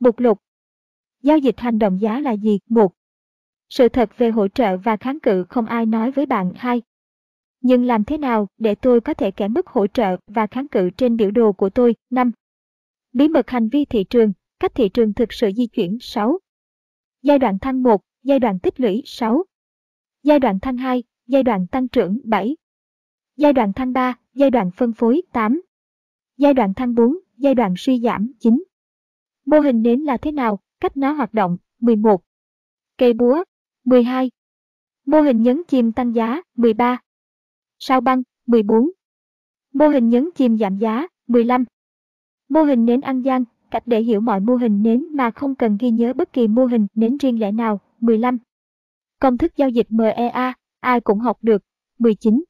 Mục lục Giao dịch hành động giá là gì? Một Sự thật về hỗ trợ và kháng cự không ai nói với bạn. Hai Nhưng làm thế nào để tôi có thể kẻ mức hỗ trợ và kháng cự trên biểu đồ của tôi? Năm Bí mật hành vi thị trường, cách thị trường thực sự di chuyển 6. Giai đoạn thăng 1, giai đoạn tích lũy 6. Giai đoạn thăng 2, giai đoạn tăng trưởng 7. Giai đoạn thăng 3, giai đoạn phân phối 8. Giai đoạn thăng 4, giai đoạn suy giảm 9. Mô hình nến là thế nào? Cách nó hoạt động 11. Cây búa 12. Mô hình nhấn chìm tăng giá 13. Sao băng 14. Mô hình nhấn chìm giảm giá 15. Mô hình nến ăn gian, cách để hiểu mọi mô hình nến mà không cần ghi nhớ bất kỳ mô hình nến riêng lẻ nào 15. Công thức giao dịch MEA, ai cũng học được 19.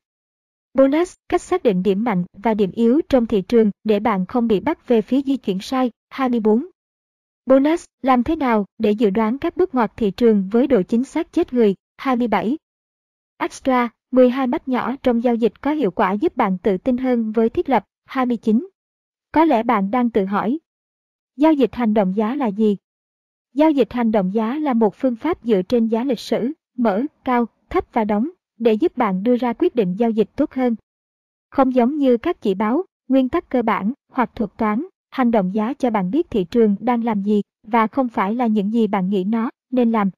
Bonus, cách xác định điểm mạnh và điểm yếu trong thị trường để bạn không bị bắt về phía di chuyển sai 24. Bonus, làm thế nào để dự đoán các bước ngoặt thị trường với độ chính xác chết người 27. Extra, 12 mắt nhỏ trong giao dịch có hiệu quả giúp bạn tự tin hơn với thiết lập 29. Có lẽ bạn đang tự hỏi, giao dịch hành động giá là gì? Giao dịch hành động giá là một phương pháp dựa trên giá lịch sử, mở, cao, thấp và đóng, để giúp bạn đưa ra quyết định giao dịch tốt hơn. Không giống như các chỉ báo, nguyên tắc cơ bản hoặc thuật toán, hành động giá cho bạn biết thị trường đang làm gì và không phải là những gì bạn nghĩ nó nên làm.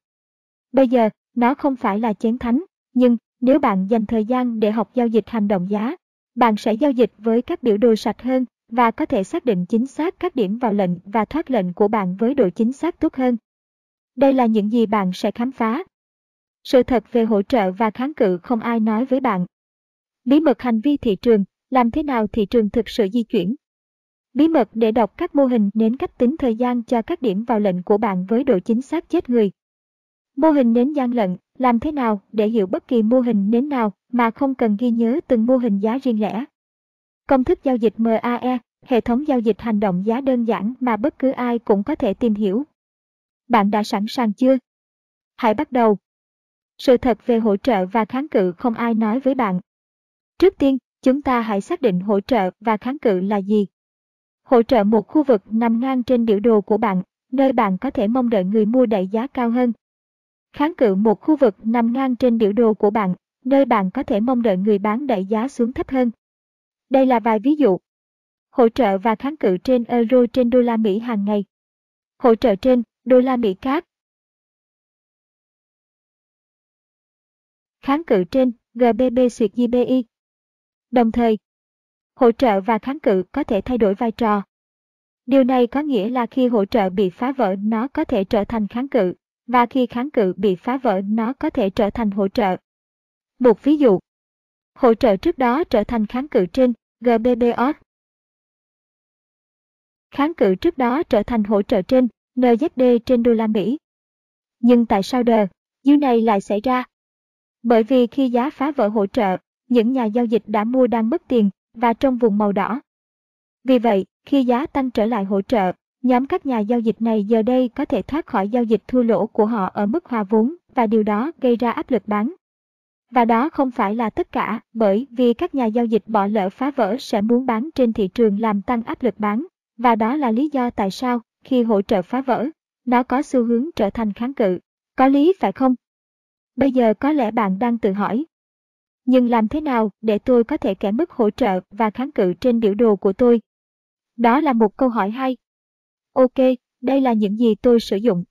Bây giờ, nó không phải là chén thánh, nhưng nếu bạn dành thời gian để học giao dịch hành động giá, bạn sẽ giao dịch với các biểu đồ sạch hơn và có thể xác định chính xác các điểm vào lệnh và thoát lệnh của bạn với độ chính xác tốt hơn. Đây là những gì bạn sẽ khám phá. Sự thật về hỗ trợ và kháng cự không ai nói với bạn. Bí mật hành vi thị trường, làm thế nào thị trường thực sự di chuyển. Bí mật để đọc các mô hình nến cách tính thời gian cho các điểm vào lệnh của bạn với độ chính xác chết người. Mô hình nến gian lận, làm thế nào để hiểu bất kỳ mô hình nến nào mà không cần ghi nhớ từng mô hình giá riêng lẻ. Công thức giao dịch MAE, hệ thống giao dịch hành động giá đơn giản mà bất cứ ai cũng có thể tìm hiểu. Bạn đã sẵn sàng chưa? Hãy bắt đầu. Sự thật về hỗ trợ và kháng cự không ai nói với bạn. Trước tiên, chúng ta hãy xác định hỗ trợ và kháng cự là gì. Hỗ trợ một khu vực nằm ngang trên biểu đồ của bạn, nơi bạn có thể mong đợi người mua đẩy giá cao hơn. Kháng cự một khu vực nằm ngang trên biểu đồ của bạn, nơi bạn có thể mong đợi người bán đẩy giá xuống thấp hơn. Đây là vài ví dụ. Hỗ trợ và kháng cự trên euro trên đô la Mỹ hàng ngày. Hỗ trợ trên đô la Mỹ cát. Kháng cự trên GBP suyệt GBI. Đồng thời, hỗ trợ và kháng cự có thể thay đổi vai trò. Điều này có nghĩa là khi hỗ trợ bị phá vỡ nó có thể trở thành kháng cự, và khi kháng cự bị phá vỡ nó có thể trở thành hỗ trợ. Một ví dụ, hỗ trợ trước đó trở thành kháng cự trên GBBOS. Kháng cự trước đó trở thành hỗ trợ trên NZD trên đô la Mỹ. Nhưng tại sao đờ, điều này lại xảy ra? Bởi vì khi giá phá vỡ hỗ trợ, những nhà giao dịch đã mua đang mất tiền và trong vùng màu đỏ. Vì vậy, khi giá tăng trở lại hỗ trợ, nhóm các nhà giao dịch này giờ đây có thể thoát khỏi giao dịch thua lỗ của họ ở mức hòa vốn và điều đó gây ra áp lực bán. Và đó không phải là tất cả, bởi vì các nhà giao dịch bỏ lỡ phá vỡ sẽ muốn bán trên thị trường làm tăng áp lực bán, và đó là lý do tại sao, khi hỗ trợ phá vỡ, nó có xu hướng trở thành kháng cự. Có lý phải không? Bây giờ có lẽ bạn đang tự hỏi. Nhưng làm thế nào để tôi có thể kẻ mức hỗ trợ và kháng cự trên biểu đồ của tôi? Đó là một câu hỏi hay. Ok, đây là những gì tôi sử dụng.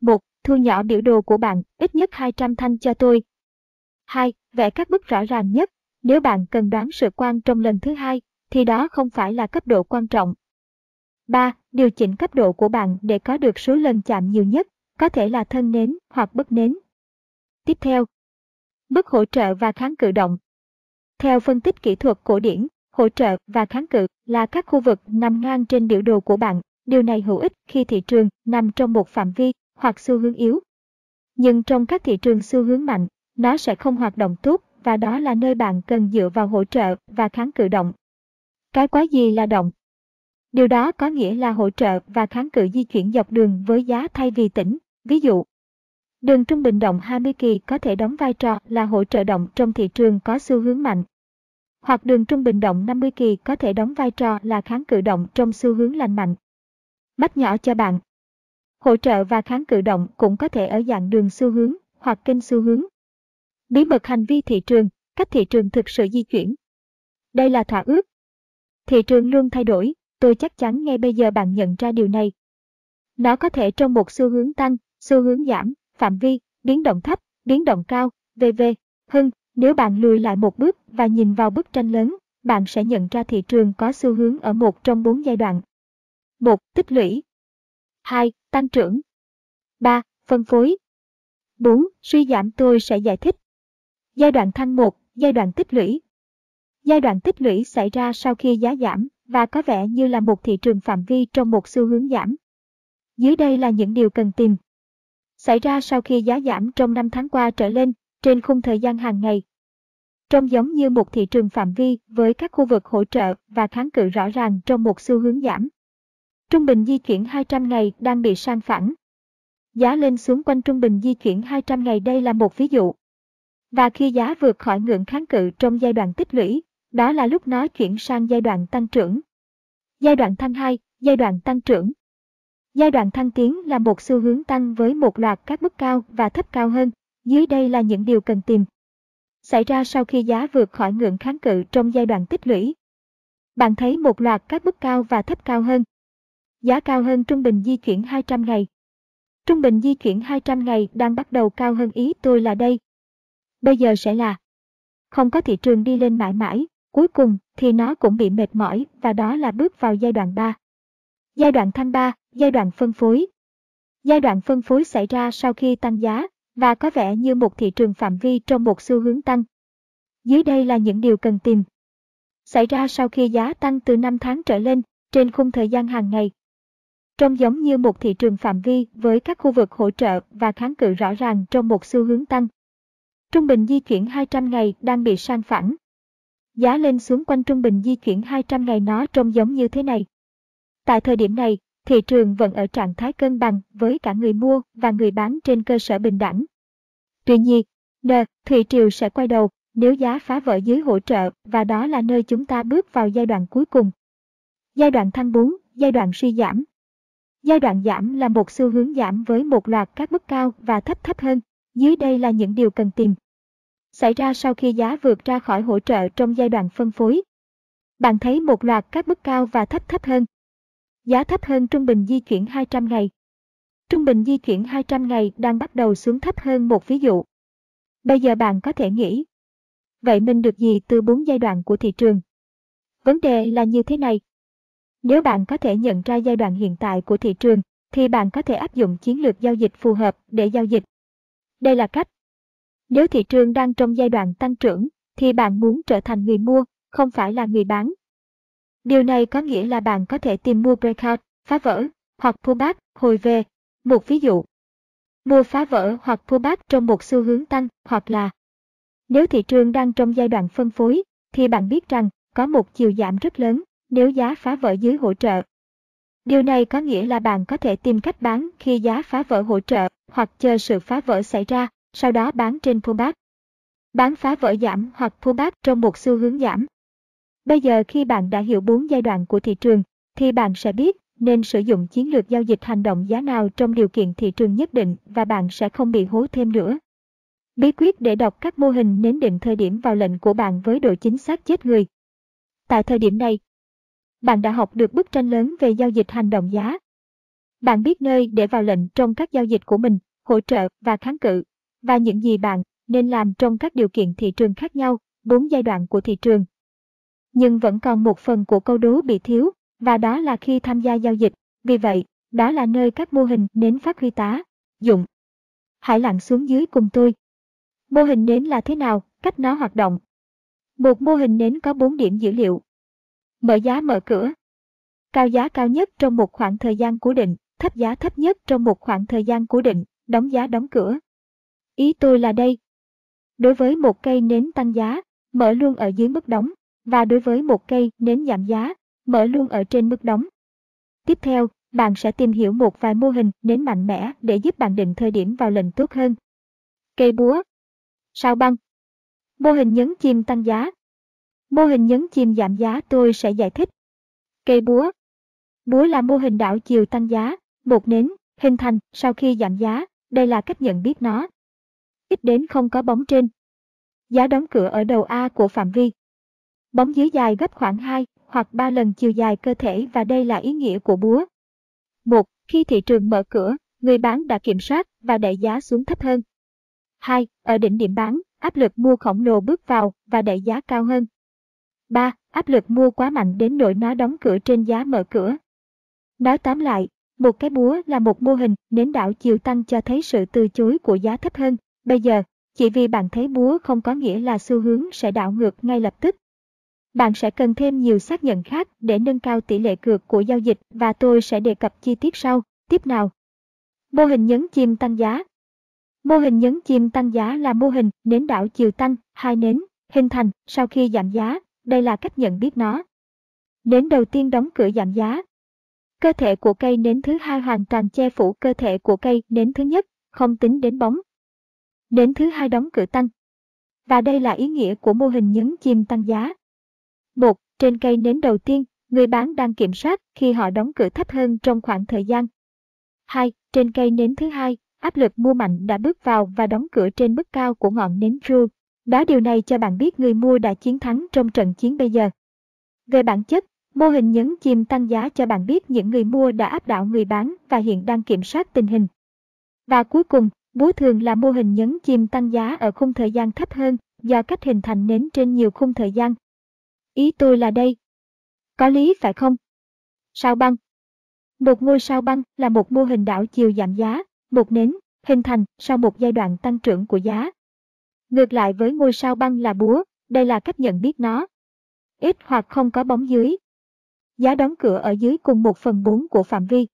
1. Thu nhỏ biểu đồ của bạn, ít nhất 200 thanh cho tôi, 2. Vẽ các bức rõ ràng nhất. Nếu bạn cần đoán sự quan trong lần thứ hai, thì đó không phải là cấp độ quan trọng. 3. Điều chỉnh cấp độ của bạn để có được số lần chạm nhiều nhất, có thể là thân nến hoặc bất nến. Tiếp theo, mức hỗ trợ và kháng cự động. Theo phân tích kỹ thuật cổ điển, hỗ trợ và kháng cự là các khu vực nằm ngang trên biểu đồ của bạn. Điều này hữu ích khi thị trường nằm trong một phạm vi hoặc xu hướng yếu. Nhưng trong các thị trường xu hướng mạnh, nó sẽ không hoạt động tốt và đó là nơi bạn cần dựa vào hỗ trợ và kháng cự động. Cái quái gì là động? Điều đó có nghĩa là hỗ trợ và kháng cự di chuyển dọc đường với giá thay vì tỉnh. Ví dụ, đường trung bình động 20 kỳ có thể đóng vai trò là hỗ trợ động trong thị trường có xu hướng mạnh. Hoặc đường trung bình động 50 kỳ có thể đóng vai trò là kháng cự động trong xu hướng lành mạnh. Bách nhỏ cho bạn, hỗ trợ và kháng cự động cũng có thể ở dạng đường xu hướng hoặc kênh xu hướng. Bí mật hành vi thị trường, cách thị trường thực sự di chuyển. Đây là thỏa ước. Thị trường luôn thay đổi, tôi chắc chắn ngay bây giờ bạn nhận ra điều này. Nó có thể trong một xu hướng tăng, xu hướng giảm, phạm vi, biến động thấp, biến động cao, v.v. Nếu bạn lùi lại một bước và nhìn vào bức tranh lớn, bạn sẽ nhận ra thị trường có xu hướng ở một trong bốn giai đoạn. 1. Tích lũy 2. Tăng trưởng 3. Phân phối 4. Suy giảm tôi sẽ giải thích. Giai đoạn thăng 1, giai đoạn tích lũy. Giai đoạn tích lũy xảy ra sau khi giá giảm và có vẻ như là một thị trường phạm vi trong một xu hướng giảm. Dưới đây là những điều cần tìm. Xảy ra sau khi giá giảm trong 5 tháng qua trở lên, trên khung thời gian hàng ngày. Trông giống như một thị trường phạm vi với các khu vực hỗ trợ và kháng cự rõ ràng trong một xu hướng giảm. Trung bình di chuyển 200 ngày đang bị sang phẳng. Giá lên xuống quanh trung bình di chuyển 200 ngày đây là một ví dụ. Và khi giá vượt khỏi ngưỡng kháng cự trong giai đoạn tích lũy, đó là lúc nó chuyển sang giai đoạn tăng trưởng. Giai đoạn thăng 2, giai đoạn tăng trưởng. Giai đoạn thăng tiến là một xu hướng tăng với một loạt các mức cao và thấp cao hơn. Dưới đây là những điều cần tìm. Xảy ra sau khi giá vượt khỏi ngưỡng kháng cự trong giai đoạn tích lũy. Bạn thấy một loạt các mức cao và thấp cao hơn. Giá cao hơn trung bình di chuyển 200 ngày. Trung bình di chuyển 200 ngày đang bắt đầu cao hơn ý tôi là đây. Bây giờ sẽ là không có thị trường đi lên mãi mãi, cuối cùng thì nó cũng bị mệt mỏi và đó là bước vào giai đoạn 3. Giai đoạn thăng 3, giai đoạn phân phối. Giai đoạn phân phối xảy ra sau khi tăng giá và có vẻ như một thị trường phạm vi trong một xu hướng tăng. Dưới đây là những điều cần tìm. Xảy ra sau khi giá tăng từ 5 tháng trở lên trên khung thời gian hàng ngày. Trông giống như một thị trường phạm vi với các khu vực hỗ trợ và kháng cự rõ ràng trong một xu hướng tăng. Trung bình di chuyển 200 ngày đang bị sang phẳng. Giá lên xuống quanh trung bình di chuyển 200 ngày nó trông giống như thế này. Tại thời điểm này, thị trường vẫn ở trạng thái cân bằng với cả người mua và người bán trên cơ sở bình đẳng. Tuy nhiên, N, thị Triều sẽ quay đầu nếu giá phá vỡ dưới hỗ trợ và đó là nơi chúng ta bước vào giai đoạn cuối cùng. Giai đoạn thăng 4, giai đoạn suy giảm. Giai đoạn giảm là một xu hướng giảm với một loạt các mức cao và thấp thấp hơn. Dưới đây là những điều cần tìm. Xảy ra sau khi giá vượt ra khỏi hỗ trợ trong giai đoạn phân phối. Bạn thấy một loạt các mức cao và thấp thấp hơn. Giá thấp hơn trung bình di chuyển 200 ngày. Trung bình di chuyển 200 ngày đang bắt đầu xuống thấp hơn một ví dụ. Bây giờ bạn có thể nghĩ. Vậy mình được gì từ bốn giai đoạn của thị trường? Vấn đề là như thế này. Nếu bạn có thể nhận ra giai đoạn hiện tại của thị trường, thì bạn có thể áp dụng chiến lược giao dịch phù hợp để giao dịch. Đây là cách. Nếu thị trường đang trong giai đoạn tăng trưởng, thì bạn muốn trở thành người mua, không phải là người bán. Điều này có nghĩa là bạn có thể tìm mua breakout, phá vỡ, hoặc pullback, hồi về. Một ví dụ. Mua phá vỡ hoặc pullback trong một xu hướng tăng, hoặc là nếu thị trường đang trong giai đoạn phân phối, thì bạn biết rằng có một chiều giảm rất lớn nếu giá phá vỡ dưới hỗ trợ. Điều này có nghĩa là bạn có thể tìm cách bán khi giá phá vỡ hỗ trợ hoặc chờ sự phá vỡ xảy ra, sau đó bán trên pullback. Bán phá vỡ giảm hoặc pullback trong một xu hướng giảm. Bây giờ khi bạn đã hiểu bốn giai đoạn của thị trường, thì bạn sẽ biết nên sử dụng chiến lược giao dịch hành động giá nào trong điều kiện thị trường nhất định và bạn sẽ không bị hố thêm nữa. Bí quyết để đọc các mô hình nến định thời điểm vào lệnh của bạn với độ chính xác chết người. Tại thời điểm này, bạn đã học được bức tranh lớn về giao dịch hành động giá. Bạn biết nơi để vào lệnh trong các giao dịch của mình, hỗ trợ và kháng cự, và những gì bạn nên làm trong các điều kiện thị trường khác nhau, bốn giai đoạn của thị trường. Nhưng vẫn còn một phần của câu đố bị thiếu, và đó là khi tham gia giao dịch. Vì vậy, đó là nơi các mô hình nến phát huy tá, dụng. Hãy lặn xuống dưới cùng tôi. Mô hình nến là thế nào, cách nó hoạt động. Một mô hình nến có 4 điểm dữ liệu, Mở giá mở cửa. Cao giá cao nhất trong một khoảng thời gian cố định, thấp giá thấp nhất trong một khoảng thời gian cố định, đóng giá đóng cửa. Ý tôi là đây. Đối với một cây nến tăng giá, mở luôn ở dưới mức đóng, và đối với một cây nến giảm giá, mở luôn ở trên mức đóng. Tiếp theo, bạn sẽ tìm hiểu một vài mô hình nến mạnh mẽ để giúp bạn định thời điểm vào lệnh tốt hơn. Cây búa Sao băng Mô hình nhấn chim tăng giá Mô hình nhấn chìm giảm giá tôi sẽ giải thích. Cây búa Búa là mô hình đảo chiều tăng giá, một nến, hình thành sau khi giảm giá, đây là cách nhận biết nó. Ít đến không có bóng trên. Giá đóng cửa ở đầu A của phạm vi. Bóng dưới dài gấp khoảng 2 hoặc 3 lần chiều dài cơ thể và đây là ý nghĩa của búa. 1. Khi thị trường mở cửa, người bán đã kiểm soát và đẩy giá xuống thấp hơn. 2. Ở đỉnh điểm bán, áp lực mua khổng lồ bước vào và đẩy giá cao hơn. 3. Áp lực mua quá mạnh đến nỗi nó đóng cửa trên giá mở cửa. Nói tóm lại, một cái búa là một mô hình nến đảo chiều tăng cho thấy sự từ chối của giá thấp hơn. Bây giờ, chỉ vì bạn thấy búa không có nghĩa là xu hướng sẽ đảo ngược ngay lập tức. Bạn sẽ cần thêm nhiều xác nhận khác để nâng cao tỷ lệ cược của giao dịch và tôi sẽ đề cập chi tiết sau. Tiếp nào. Mô hình nhấn chim tăng giá. Mô hình nhấn chim tăng giá là mô hình nến đảo chiều tăng, hai nến, hình thành sau khi giảm giá. Đây là cách nhận biết nó. Nến đầu tiên đóng cửa giảm giá. Cơ thể của cây nến thứ hai hoàn toàn che phủ cơ thể của cây nến thứ nhất, không tính đến bóng. Nến thứ hai đóng cửa tăng. Và đây là ý nghĩa của mô hình nhấn chim tăng giá. 1. Trên cây nến đầu tiên, người bán đang kiểm soát khi họ đóng cửa thấp hơn trong khoảng thời gian. 2. Trên cây nến thứ hai, áp lực mua mạnh đã bước vào và đóng cửa trên mức cao của ngọn nến ru. Đó điều này cho bạn biết người mua đã chiến thắng trong trận chiến bây giờ. Về bản chất, mô hình nhấn chim tăng giá cho bạn biết những người mua đã áp đảo người bán và hiện đang kiểm soát tình hình. Và cuối cùng, búa thường là mô hình nhấn chim tăng giá ở khung thời gian thấp hơn do cách hình thành nến trên nhiều khung thời gian. Ý tôi là đây. Có lý phải không? Sao băng Một ngôi sao băng là một mô hình đảo chiều giảm giá, một nến, hình thành sau một giai đoạn tăng trưởng của giá. Ngược lại với ngôi sao băng là búa, đây là cách nhận biết nó. Ít hoặc không có bóng dưới. Giá đóng cửa ở dưới cùng 1 phần 4 của phạm vi.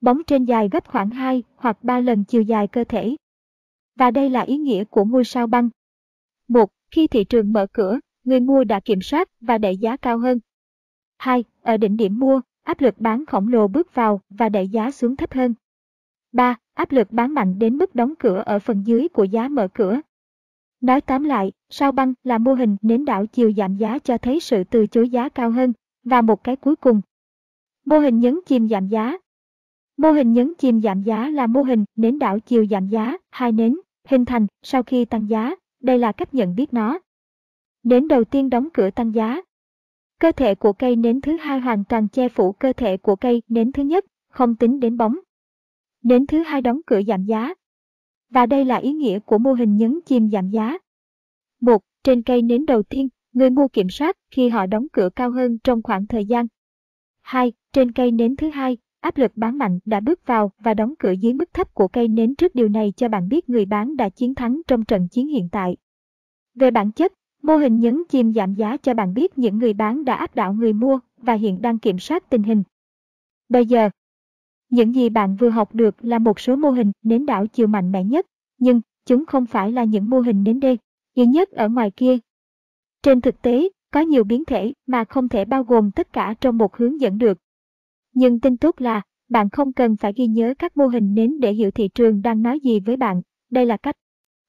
Bóng trên dài gấp khoảng 2 hoặc 3 lần chiều dài cơ thể. Và đây là ý nghĩa của ngôi sao băng. 1. Khi thị trường mở cửa, người mua đã kiểm soát và đẩy giá cao hơn. 2. Ở đỉnh điểm mua, áp lực bán khổng lồ bước vào và đẩy giá xuống thấp hơn. 3. Áp lực bán mạnh đến mức đóng cửa ở phần dưới của giá mở cửa. Nói tóm lại, sao băng là mô hình nến đảo chiều giảm giá cho thấy sự từ chối giá cao hơn. Và một cái cuối cùng. Mô hình nhấn chìm giảm giá. Mô hình nhấn chìm giảm giá là mô hình nến đảo chiều giảm giá, hai nến, hình thành sau khi tăng giá. Đây là cách nhận biết nó. Nến đầu tiên đóng cửa tăng giá. Cơ thể của cây nến thứ hai hoàn toàn che phủ cơ thể của cây nến thứ nhất, không tính đến bóng. Nến thứ hai đóng cửa giảm giá. Và đây là ý nghĩa của mô hình nhấn chìm giảm giá. Một, trên cây nến đầu tiên, người mua kiểm soát khi họ đóng cửa cao hơn trong khoảng thời gian. 2. Trên cây nến thứ hai, áp lực bán mạnh đã bước vào và đóng cửa dưới mức thấp của cây nến trước điều này cho bạn biết người bán đã chiến thắng trong trận chiến hiện tại. Về bản chất, mô hình nhấn chim giảm giá cho bạn biết những người bán đã áp đảo người mua và hiện đang kiểm soát tình hình. Bây giờ, những gì bạn vừa học được là một số mô hình nến đảo chiều mạnh mẽ nhất, nhưng chúng không phải là những mô hình nến đê, duy nhất ở ngoài kia. Trên thực tế, có nhiều biến thể mà không thể bao gồm tất cả trong một hướng dẫn được. Nhưng tin tốt là, bạn không cần phải ghi nhớ các mô hình nến để hiểu thị trường đang nói gì với bạn. Đây là cách.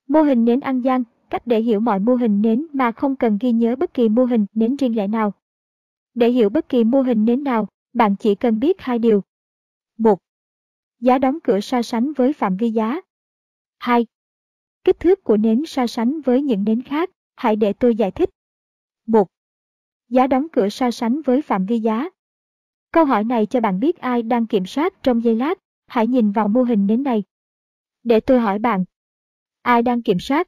Mô hình nến ăn gian, cách để hiểu mọi mô hình nến mà không cần ghi nhớ bất kỳ mô hình nến riêng lẻ nào. Để hiểu bất kỳ mô hình nến nào, bạn chỉ cần biết hai điều. 1. Giá đóng cửa so sánh với phạm vi giá. 2. Kích thước của nến so sánh với những nến khác. Hãy để tôi giải thích. 1. Giá đóng cửa so sánh với phạm vi giá. Câu hỏi này cho bạn biết ai đang kiểm soát trong giây lát. Hãy nhìn vào mô hình nến này. Để tôi hỏi bạn. Ai đang kiểm soát?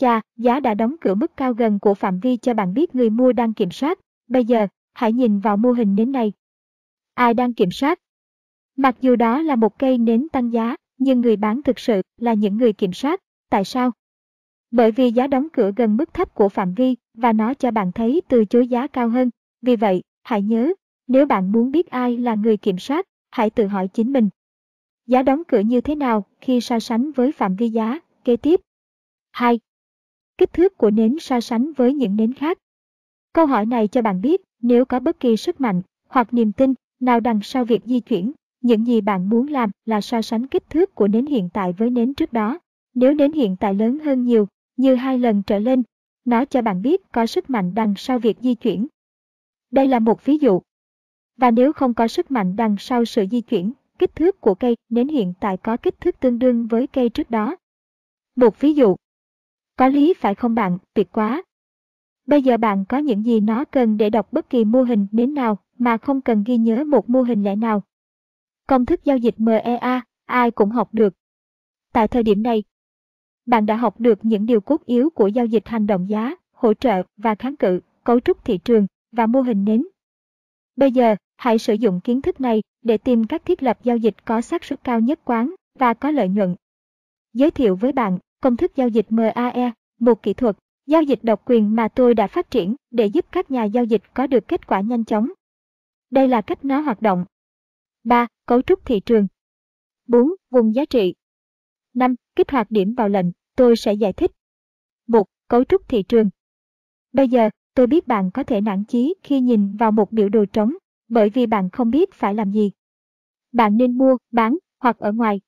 Chà, giá đã đóng cửa mức cao gần của phạm vi cho bạn biết người mua đang kiểm soát. Bây giờ, hãy nhìn vào mô hình nến này. Ai đang kiểm soát? Mặc dù đó là một cây nến tăng giá, nhưng người bán thực sự là những người kiểm soát. Tại sao? Bởi vì giá đóng cửa gần mức thấp của phạm vi và nó cho bạn thấy từ chối giá cao hơn. Vì vậy, hãy nhớ, nếu bạn muốn biết ai là người kiểm soát, hãy tự hỏi chính mình. Giá đóng cửa như thế nào khi so sánh với phạm vi giá? Kế tiếp. 2. Kích thước của nến so sánh với những nến khác. Câu hỏi này cho bạn biết nếu có bất kỳ sức mạnh hoặc niềm tin nào đằng sau việc di chuyển, những gì bạn muốn làm là so sánh kích thước của nến hiện tại với nến trước đó. Nếu nến hiện tại lớn hơn nhiều, như hai lần trở lên, nó cho bạn biết có sức mạnh đằng sau việc di chuyển. Đây là một ví dụ. Và nếu không có sức mạnh đằng sau sự di chuyển, kích thước của cây nến hiện tại có kích thước tương đương với cây trước đó. Một ví dụ. Có lý phải không bạn, tuyệt quá. Bây giờ bạn có những gì nó cần để đọc bất kỳ mô hình nến nào mà không cần ghi nhớ một mô hình lẻ nào. Công thức giao dịch MEA, ai cũng học được. Tại thời điểm này, bạn đã học được những điều cốt yếu của giao dịch hành động giá, hỗ trợ và kháng cự, cấu trúc thị trường và mô hình nến. Bây giờ, hãy sử dụng kiến thức này để tìm các thiết lập giao dịch có xác suất cao nhất quán và có lợi nhuận. Giới thiệu với bạn công thức giao dịch MAE, một kỹ thuật giao dịch độc quyền mà tôi đã phát triển để giúp các nhà giao dịch có được kết quả nhanh chóng. Đây là cách nó hoạt động. 3. Cấu trúc thị trường 4. Vùng giá trị 5. Kích hoạt điểm vào lệnh, tôi sẽ giải thích. 1. Cấu trúc thị trường Bây giờ, tôi biết bạn có thể nản chí khi nhìn vào một biểu đồ trống, bởi vì bạn không biết phải làm gì. Bạn nên mua, bán, hoặc ở ngoài.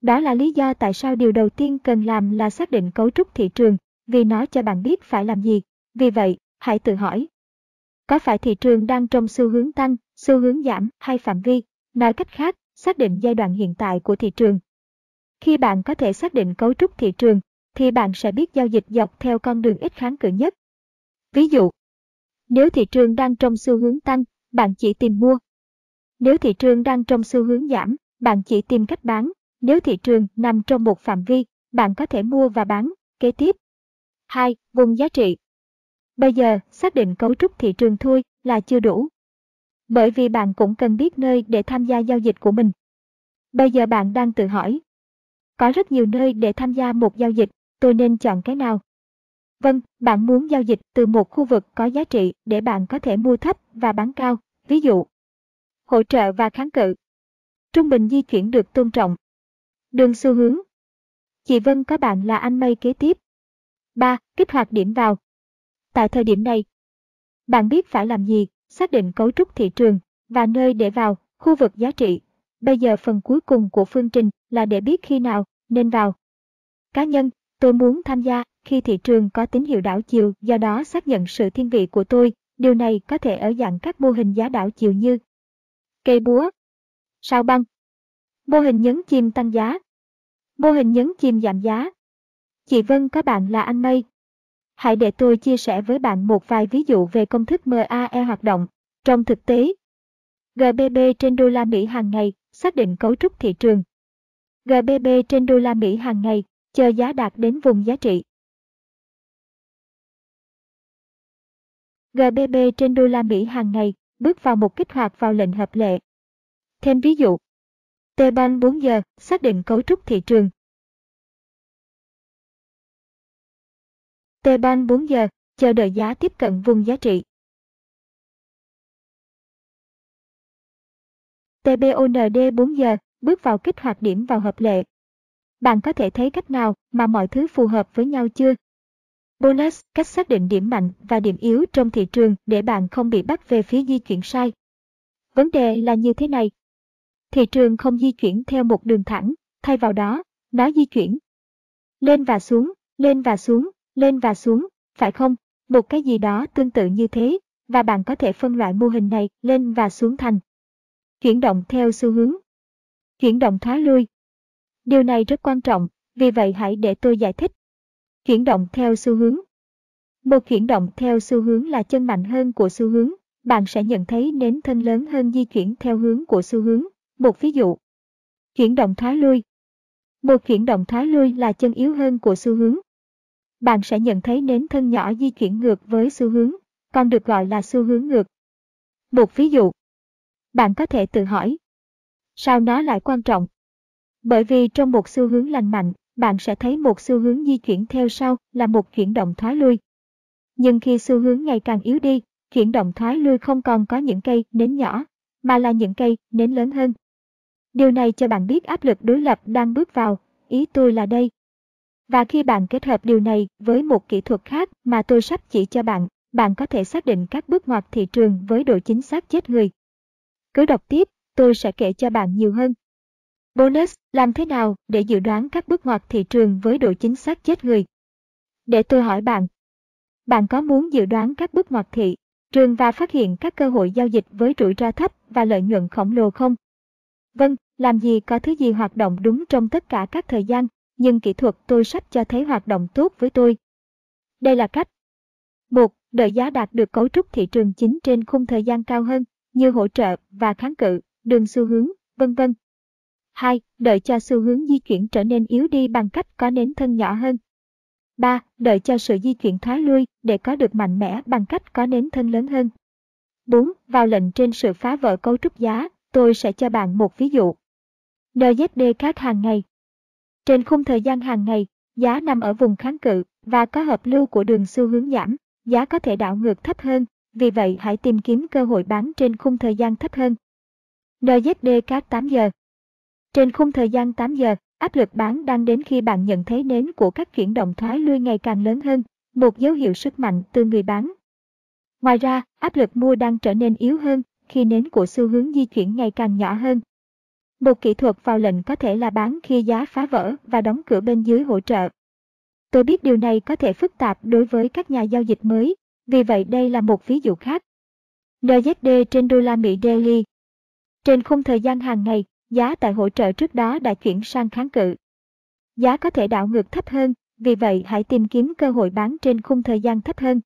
Đó là lý do tại sao điều đầu tiên cần làm là xác định cấu trúc thị trường, vì nó cho bạn biết phải làm gì. Vì vậy, hãy tự hỏi. Có phải thị trường đang trong xu hướng tăng, xu hướng giảm hay phạm vi? Nói cách khác, xác định giai đoạn hiện tại của thị trường. Khi bạn có thể xác định cấu trúc thị trường, thì bạn sẽ biết giao dịch dọc theo con đường ít kháng cự nhất. Ví dụ, nếu thị trường đang trong xu hướng tăng, bạn chỉ tìm mua. Nếu thị trường đang trong xu hướng giảm, bạn chỉ tìm cách bán. Nếu thị trường nằm trong một phạm vi, bạn có thể mua và bán. Kế tiếp. 2. Vùng giá trị. Bây giờ, xác định cấu trúc thị trường thôi là chưa đủ. Bởi vì bạn cũng cần biết nơi để tham gia giao dịch của mình. Bây giờ bạn đang tự hỏi. Có rất nhiều nơi để tham gia một giao dịch, tôi nên chọn cái nào? Vâng, bạn muốn giao dịch từ một khu vực có giá trị để bạn có thể mua thấp và bán cao. Ví dụ, hỗ trợ và kháng cự. Trung bình di chuyển được tôn trọng. Đường xu hướng. Chị Vân có bạn là anh Mây kế tiếp. 3. Kích hoạt điểm vào. Tại thời điểm này, bạn biết phải làm gì, xác định cấu trúc thị trường và nơi để vào, khu vực giá trị. Bây giờ phần cuối cùng của phương trình là để biết khi nào nên vào. Cá nhân, tôi muốn tham gia khi thị trường có tín hiệu đảo chiều, do đó xác nhận sự thiên vị của tôi. Điều này có thể ở dạng các mô hình giá đảo chiều như cây búa, sao băng, mô hình nhấn chìm tăng giá, mô hình nhấn chìm giảm giá. Chị Vân có bạn là anh Mây. Hãy để tôi chia sẻ với bạn một vài ví dụ về công thức MAE hoạt động. Trong thực tế, GBP trên đô la Mỹ hàng ngày xác định cấu trúc thị trường. GBP trên đô la Mỹ hàng ngày chờ giá đạt đến vùng giá trị. GBP trên đô la Mỹ hàng ngày bước vào một kích hoạt vào lệnh hợp lệ. Thêm ví dụ, T-Ban 4 giờ xác định cấu trúc thị trường. T-Ban 4 giờ chờ đợi giá tiếp cận vùng giá trị. TBOND 4 giờ bước vào kích hoạt điểm vào hợp lệ. Bạn có thể thấy cách nào mà mọi thứ phù hợp với nhau chưa? Bonus, cách xác định điểm mạnh và điểm yếu trong thị trường để bạn không bị bắt về phía di chuyển sai. Vấn đề là như thế này. Thị trường không di chuyển theo một đường thẳng, thay vào đó, nó di chuyển. Lên và xuống, lên và xuống, lên và xuống, phải không? Một cái gì đó tương tự như thế, và bạn có thể phân loại mô hình này lên và xuống thành. Chuyển động theo xu hướng. Chuyển động thoái lui. Điều này rất quan trọng, vì vậy hãy để tôi giải thích. Chuyển động theo xu hướng. Một chuyển động theo xu hướng là chân mạnh hơn của xu hướng, bạn sẽ nhận thấy nến thân lớn hơn di chuyển theo hướng của xu hướng. Một ví dụ. Chuyển động thoái lui. Một chuyển động thoái lui là chân yếu hơn của xu hướng. Bạn sẽ nhận thấy nến thân nhỏ di chuyển ngược với xu hướng, còn được gọi là xu hướng ngược. Một ví dụ. Bạn có thể tự hỏi. Sao nó lại quan trọng? Bởi vì trong một xu hướng lành mạnh, bạn sẽ thấy một xu hướng di chuyển theo sau là một chuyển động thoái lui. Nhưng khi xu hướng ngày càng yếu đi, chuyển động thoái lui không còn có những cây nến nhỏ, mà là những cây nến lớn hơn. Điều này cho bạn biết áp lực đối lập đang bước vào, ý tôi là đây. Và khi bạn kết hợp điều này với một kỹ thuật khác mà tôi sắp chỉ cho bạn, bạn có thể xác định các bước ngoặt thị trường với độ chính xác chết người. Cứ đọc tiếp, tôi sẽ kể cho bạn nhiều hơn. Bonus, làm thế nào để dự đoán các bước ngoặt thị trường với độ chính xác chết người? Để tôi hỏi bạn. Bạn có muốn dự đoán các bước ngoặt thị trường và phát hiện các cơ hội giao dịch với rủi ro thấp và lợi nhuận khổng lồ không? Vâng, làm gì có thứ gì hoạt động đúng trong tất cả các thời gian, nhưng kỹ thuật tôi sắp cho thấy hoạt động tốt với tôi. Đây là cách. 1. Đợi giá đạt được cấu trúc thị trường chính trên khung thời gian cao hơn, như hỗ trợ và kháng cự, đường xu hướng, vân vân. 2. Đợi cho xu hướng di chuyển trở nên yếu đi bằng cách có nến thân nhỏ hơn. 3. Đợi cho sự di chuyển thoái lui để có được mạnh mẽ bằng cách có nến thân lớn hơn. 4. Vào lệnh trên sự phá vỡ cấu trúc giá, tôi sẽ cho bạn một ví dụ. NZD khác hàng ngày. Trên khung thời gian hàng ngày, giá nằm ở vùng kháng cự và có hợp lưu của đường xu hướng giảm, giá có thể đảo ngược thấp hơn, vì vậy hãy tìm kiếm cơ hội bán trên khung thời gian thấp hơn. NZD các 8 giờ. Trên khung thời gian 8 giờ, áp lực bán đang đến khi bạn nhận thấy nến của các chuyển động thoái lui ngày càng lớn hơn, một dấu hiệu sức mạnh từ người bán. Ngoài ra, áp lực mua đang trở nên yếu hơn khi nến của xu hướng di chuyển ngày càng nhỏ hơn. Một kỹ thuật vào lệnh có thể là bán khi giá phá vỡ và đóng cửa bên dưới hỗ trợ. Tôi biết điều này có thể phức tạp đối với các nhà giao dịch mới, vì vậy đây là một ví dụ khác. NZD trên đô la Mỹ daily. Trên khung thời gian hàng ngày, giá tại hỗ trợ trước đó đã chuyển sang kháng cự. Giá có thể đảo ngược thấp hơn, vì vậy hãy tìm kiếm cơ hội bán trên khung thời gian thấp hơn.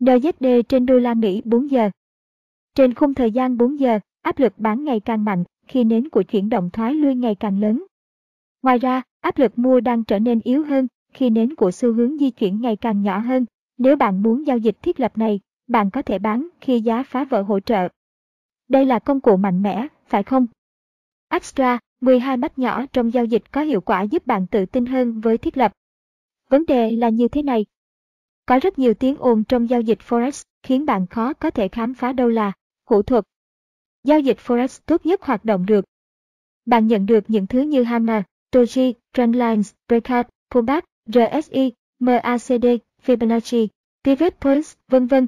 NZD trên đô la Mỹ 4 giờ. Trên khung thời gian 4 giờ, áp lực bán ngày càng mạnh khi nến của chuyển động thoái lui ngày càng lớn. Ngoài ra, áp lực mua đang trở nên yếu hơn khi nến của xu hướng di chuyển ngày càng nhỏ hơn. Nếu bạn muốn giao dịch thiết lập này, bạn có thể bán khi giá phá vỡ hỗ trợ. Đây là công cụ mạnh mẽ, phải không? Extra, 12 mắt nhỏ trong giao dịch có hiệu quả giúp bạn tự tin hơn với thiết lập. Vấn đề là như thế này. Có rất nhiều tiếng ồn trong giao dịch Forex khiến bạn khó có thể khám phá đâu là hữu thuật. Giao dịch Forex tốt nhất hoạt động được. Bạn nhận được những thứ như Hammer, Doji, Trendlines, Breakout, Pullback, RSI, MACD, Fibonacci, Pivot Points, vân vân.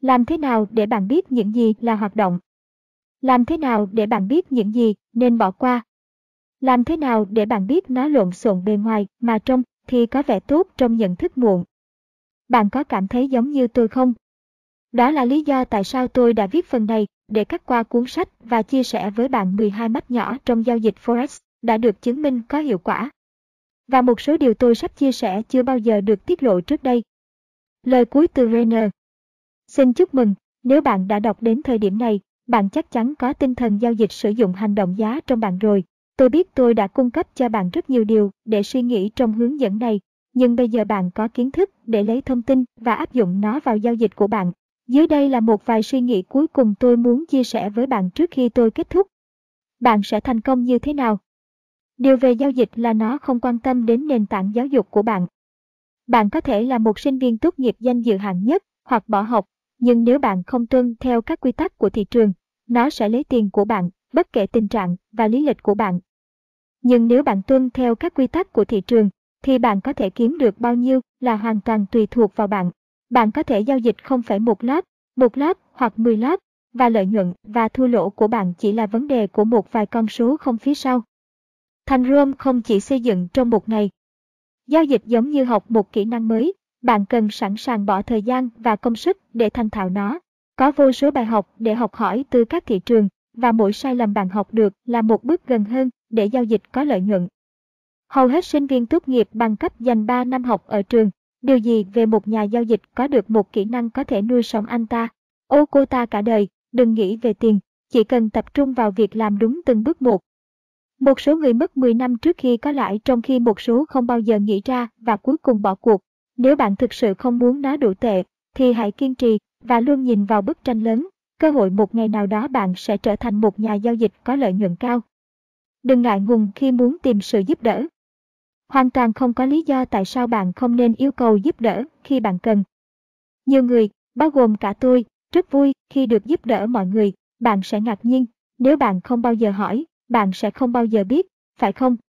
Làm thế nào để bạn biết những gì là hoạt động? Làm thế nào để bạn biết những gì nên bỏ qua? Làm thế nào để bạn biết nó lộn xộn bề ngoài mà trong thì có vẻ tốt trong nhận thức muộn? Bạn có cảm thấy giống như tôi không? Đó là lý do tại sao tôi đã viết phần này để cắt qua cuốn sách và chia sẻ với bạn 12 mắt nhỏ trong giao dịch Forex đã được chứng minh có hiệu quả. Và một số điều tôi sắp chia sẻ chưa bao giờ được tiết lộ trước đây. Lời cuối từ Rainer Xin chúc mừng, nếu bạn đã đọc đến thời điểm này, bạn chắc chắn có tinh thần giao dịch sử dụng hành động giá trong bạn rồi. Tôi biết tôi đã cung cấp cho bạn rất nhiều điều để suy nghĩ trong hướng dẫn này, nhưng bây giờ bạn có kiến thức để lấy thông tin và áp dụng nó vào giao dịch của bạn. Dưới đây là một vài suy nghĩ cuối cùng tôi muốn chia sẻ với bạn trước khi tôi kết thúc. Bạn sẽ thành công như thế nào? Điều về giao dịch là nó không quan tâm đến nền tảng giáo dục của bạn. Bạn có thể là một sinh viên tốt nghiệp danh dự hạng nhất hoặc bỏ học, nhưng nếu bạn không tuân theo các quy tắc của thị trường, nó sẽ lấy tiền của bạn, bất kể tình trạng và lý lịch của bạn. Nhưng nếu bạn tuân theo các quy tắc của thị trường, thì bạn có thể kiếm được bao nhiêu là hoàn toàn tùy thuộc vào bạn. Bạn có thể giao dịch không phải một lát một lót hoặc 10 lát, và lợi nhuận và thua lỗ của bạn chỉ là vấn đề của một vài con số không phía sau. Thành Rome không chỉ xây dựng trong một ngày. Giao dịch giống như học một kỹ năng mới, bạn cần sẵn sàng bỏ thời gian và công sức để thành thạo nó. Có vô số bài học để học hỏi từ các thị trường, và mỗi sai lầm bạn học được là một bước gần hơn để giao dịch có lợi nhuận. Hầu hết sinh viên tốt nghiệp bằng cấp dành 3 năm học ở trường, điều gì về một nhà giao dịch có được một kỹ năng có thể nuôi sống anh ta? Ô cô ta cả đời, đừng nghĩ về tiền, chỉ cần tập trung vào việc làm đúng từng bước một. Một số người mất 10 năm trước khi có lãi trong khi một số không bao giờ nghĩ ra và cuối cùng bỏ cuộc. Nếu bạn thực sự không muốn nó đủ tệ, thì hãy kiên trì và luôn nhìn vào bức tranh lớn. Cơ hội một ngày nào đó bạn sẽ trở thành một nhà giao dịch có lợi nhuận cao. Đừng ngại ngùng khi muốn tìm sự giúp đỡ. Hoàn toàn không có lý do tại sao bạn không nên yêu cầu giúp đỡ khi bạn cần. Nhiều người, bao gồm cả tôi, rất vui khi được giúp đỡ mọi người, bạn sẽ ngạc nhiên, nếu bạn không bao giờ hỏi, bạn sẽ không bao giờ biết, phải không?